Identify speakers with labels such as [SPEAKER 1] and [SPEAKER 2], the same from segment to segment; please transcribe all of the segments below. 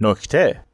[SPEAKER 1] نکته.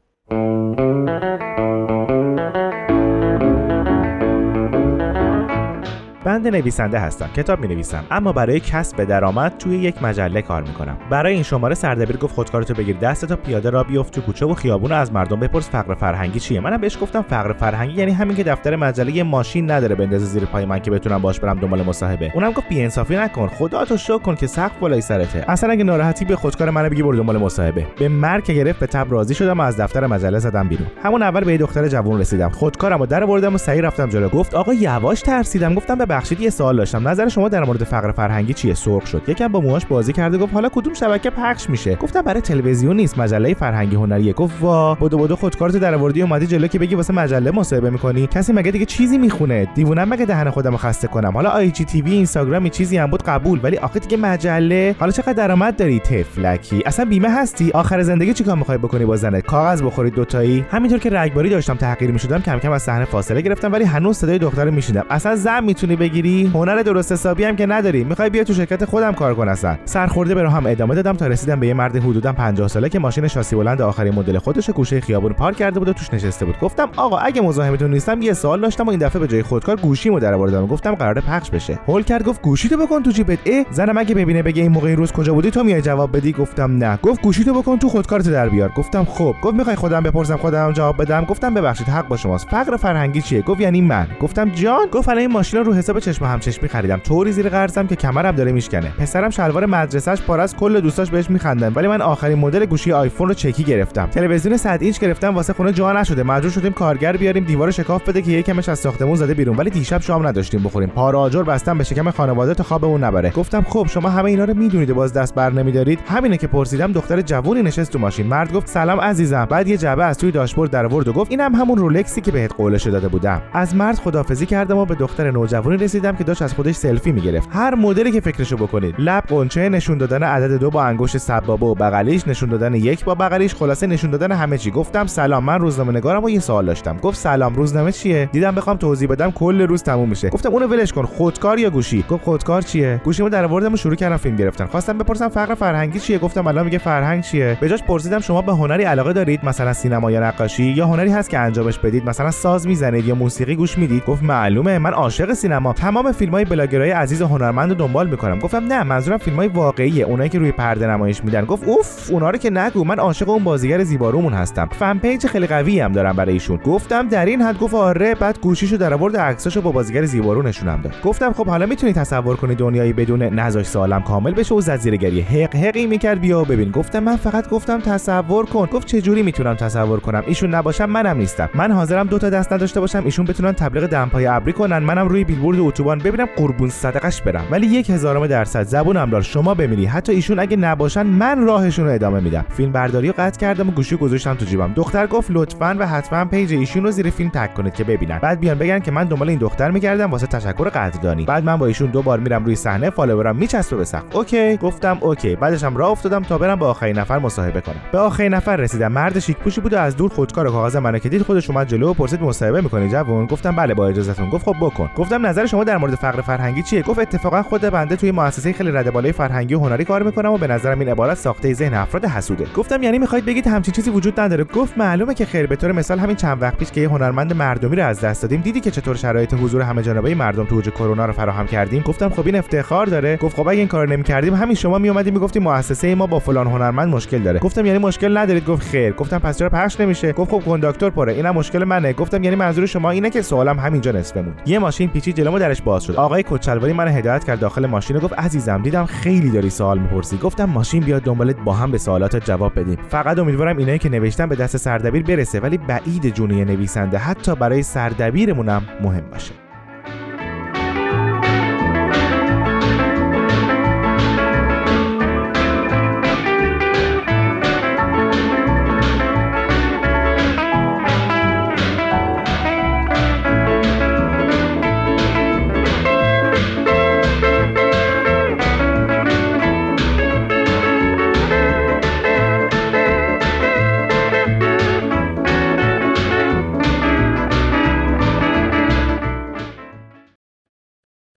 [SPEAKER 1] بند نویسنده هستم کتاب می نویسم اما برای کسب درآمد توی یک مجله کار می‌کنم. برای این شماره سردبیر گفت خودکارتو بگیر دست تا پیاده را بیفت تو کوچه و خیابون از مردم بپرس فقر فرهنگی چیه. منم بهش گفتم فقر فرهنگی یعنی همین که دفتر مجله یه ماشین نداره بندازه زیر پای من که بتونم باش برم دنبال مصاحبه. اونم گفت بی‌انصافی نکن خدا تو شکر کن که سقف بالای سرته. اصلا اگه ناراحتی به خودکار منو بگی برو دنبال مصاحبه. به مرگ گرفت به تب راضی شدم و از دفتر مجله زدم بیرون. همون اول به دختر جوون رسیدم. خودکارمو در بردم و سعی رفتم جلو. گفت آقا یواش ترسیدم گفتم ببخشید یه سوال داشتم. نظر شما در مورد فقر فرهنگی چیه؟ سرخ شد. یکم با موهاش بازی کرده گفت حالا کدوم شبکه پخش میشه؟ گفتم برای تلویزیون نیست مجله فرهنگی هنریه گفت وا. بدو بدو خودکارت در آوردی اومدی جلو که بگی واسه مجله مصاحبه می‌کنی. کسی مگه دیگه چیزی می‌خونه؟ دیوونم مگه دهن خودم خسته کنم؟ حالا آی جی تی وی اینستاگرام چیزی هم بود قبول ولی آخه دیگه مجله. حالا چقدر درآمد داری؟ تفلکی اصلا بیمه هستی؟ آخر زندگی چیکار می‌خوای بکنی با زنت؟ کاغذ بخورید دوتایی؟ همینطور که رگباری داشتم تحقیر می‌شدم کم کم از صحنه فاصله گرفتم ولی هنوز صدای دختر میشیدم. اصلا زن می‌تونی بگیری؟ هنر درست حسابی هم که نداری. می‌خوای بیا تو شرکت خودم کار کن اصلا. سرخورده به هم ادامه دادم تا رسیدم به یه مرد حدودا 50 ساله که ماشین شاسی بلند آخرین مدل خودش گوشه خیابون پارک کرده بود و توش نشسته بود. گفتم آقا اگه مزاحمتون نیستم یه سوال داشتم و این دفعه به جای خودکار گوشیمو در آوردم. گفتم قراره پخش بشه. هول کرد گفت گوشیتو بکن تو جیبت. اه؟ زنم اگه ببینه بگه این موقع روز کجا بودی تو میای جواب بدی. گفتم نه. گفت گوشیتو بکن تو خودکارت در بیار. گفتم خب. گفت می‌خوای خودم بپرسم خودم جواب بدم؟ گفتم ببخشید حق با شماست. فقر فرهنگی چیه؟ گفت یعنی من. گفتم جان. گفت الان این ماشین رو حساب چشم همچشمی خریدم. طوری زیر قرضم که کمرم داره میشکنه. پسرم شلوار مدرسهش پاره از کل دوستاش بهش میخندن ولی من آخرین مدل گوشی آیفون رو چکی گرفتم. تلویزیون 100 اینچ گرفتم واسه خونه جا نشده. مجبور شدیم کارگر بیاریم دیوار شکاف بده که یکمش از ساختمون زده بیرون. ولی دیشب شام نداشتیم بخوریم. پارا آجر بستم به شکم خانواده تا خوابمون نبره. گفتم خب شما همه اینا رو می‌دونید باز دست بر نمیدارید؟ همینه که پرسیدم دختر جوونی نشست تو ماشین. مرد گفت سلام عزیزم. بعد یه جعبه از توی داشبورد در آورد و گفت اینم همون رولکسی که بهت قولش داده بودم. از مرد خدافزی کردم و به دختر نوجوانی رسیدم که داشت از خودش سلفی می‌گرفت. هر مدلی که فکرشو بکنید لب قنچه نشون دادن عدد دو با انگشت سبابه و بغلیش نشون دادن یک با بغلیش خلاصه نشون دادن همه چی. گفتم سلام من روزنامه نگارم و یه سوال داشتم. گفت سلام روزنامه چیه؟ دیدم بخوام توضیح بدم کل روز تموم میشه. گفتم اونو ولش کن خودکار یا گوشی؟ گفت خودکار چیه؟ گوشیمو در آوردم و شروع کردم فیلم گرفتن. خواستم بپرسم فقر فرهنگی چیه؟ گفتم الان میگه فرهنگ چیه؟ به جاش پرسیدم شما به هنری علاقه دارید؟ مثلا سینما یا نقاشی؟ یا هنری هست که انجامش بدید؟ مثلا ساز می‌زنید یا موسیقی گوش می‌دید؟ گفت معلومه من عاشق سینما تمام فیلمای بلاگرای عزیز هنرمند رو دنبال می‌کنم. گفتم نه منظورم فیلمای واقعیه اونایی که روی پرده نمایش میدن. گفت اوف اونا رو که نگو من عاشق اون بازیگر زیبارومون هستم. fan page خیلی قوی هم دارم برای ایشون. گفتم در این حد گفت آره بعد گوشیشو در آورد عکساشو با بازیگر زیبارو نشونم داد. گفتم خب حالا می‌تونی تصور کنی دنیایی بدون نذاش سالم کامل بشه و زد زیر گریه. هق هقی می‌کرد بیا ببین. گفتم من فقط گفتم تصور کن. گفت چه جوری می‌تونم تصور کنم؟ ایشون نباشم منم نیستم. من حاضرم دو تا دست نداشته باشم ایشون بتونن تبلیغ دمپای ابری کنن. منم روی بیلبورد اتوبان ببینم قربون صدقش برم. ولی یک هزارم درصد زبونم لال. شما بمیری. حتی ایشون اگه نباشن من راهشون رو ادامه میدم. فیلم برداری رو قطع کردم و گوشی گذاشتم تو جیبم. دختر گفت لطفا و حتما page ایشون رو زیر فیلم tag کنید که ببینن. بعد بیان بگن که من دنبال این دختر میگردم واسه تشکر قدردانی. بعد من با ایشون دو بار میرم روی صحنه follower م میچسبه به سقف. Okay. گفتم okay. بعدشم راه افتادم تا برم با آخرین نفر مصاحبه کنم. به آخرین نفر رسیدم. مرد شیک پوشی بود و از دور خودکار کاغذ منو که دید خودش اومد جلو و پرسید مصاحبه می‌کنی جوون؟ گفتم بله با اجازهتون. گفت خب بکن. گفتم نظر شما در مورد فقر فرهنگی چیه؟ گفت اتفاقا خود بنده توی مؤسسه خیلی رده بالای فرهنگی و هنری کار می‌کنم و به نظرم این عبارت ساخته ذهن افراد حسوده. گفتم یعنی می‌خواید بگید همچین چیزی وجود نداره؟ گفت معلومه که خیر به طور مثال همین چند وقت پیش که یه هنرمند مردمی رو از دست دادیم دیدی که چطور شرایط حضور همه جانبه مردم تو کرونا رو فراهم کردیم؟ گفتم خب این افتخار داره. گفت خب اگه این کارو نمی‌کردیم همین شما میومدید می‌گفتیم مؤسسه ما با فلان هنرمند مشکل داره. گفتم یعنی مشکل ندارید؟ گفت خیر. گفتم پس چرا پخش نمیشه؟ گفت خب کنداکتور پره. اینم مشکل منه. گفتم یعنی منظور شما اینه که سوالم همینجا نصفه موند. یه ماشین پیچید درش باز شد. آقای کچلواری من هدایت کرد داخل ماشین و گفت عزیزم دیدم خیلی داری سوال می‌پرسی. گفتم ماشین بیاد دنبالت با هم به سوالاتت جواب بدیم. فقط امیدوارم اینایی که نوشتم به دست سردبیر برسه ولی بعید جونی نویسنده حتی برای سردبیرمونم مهم باشه.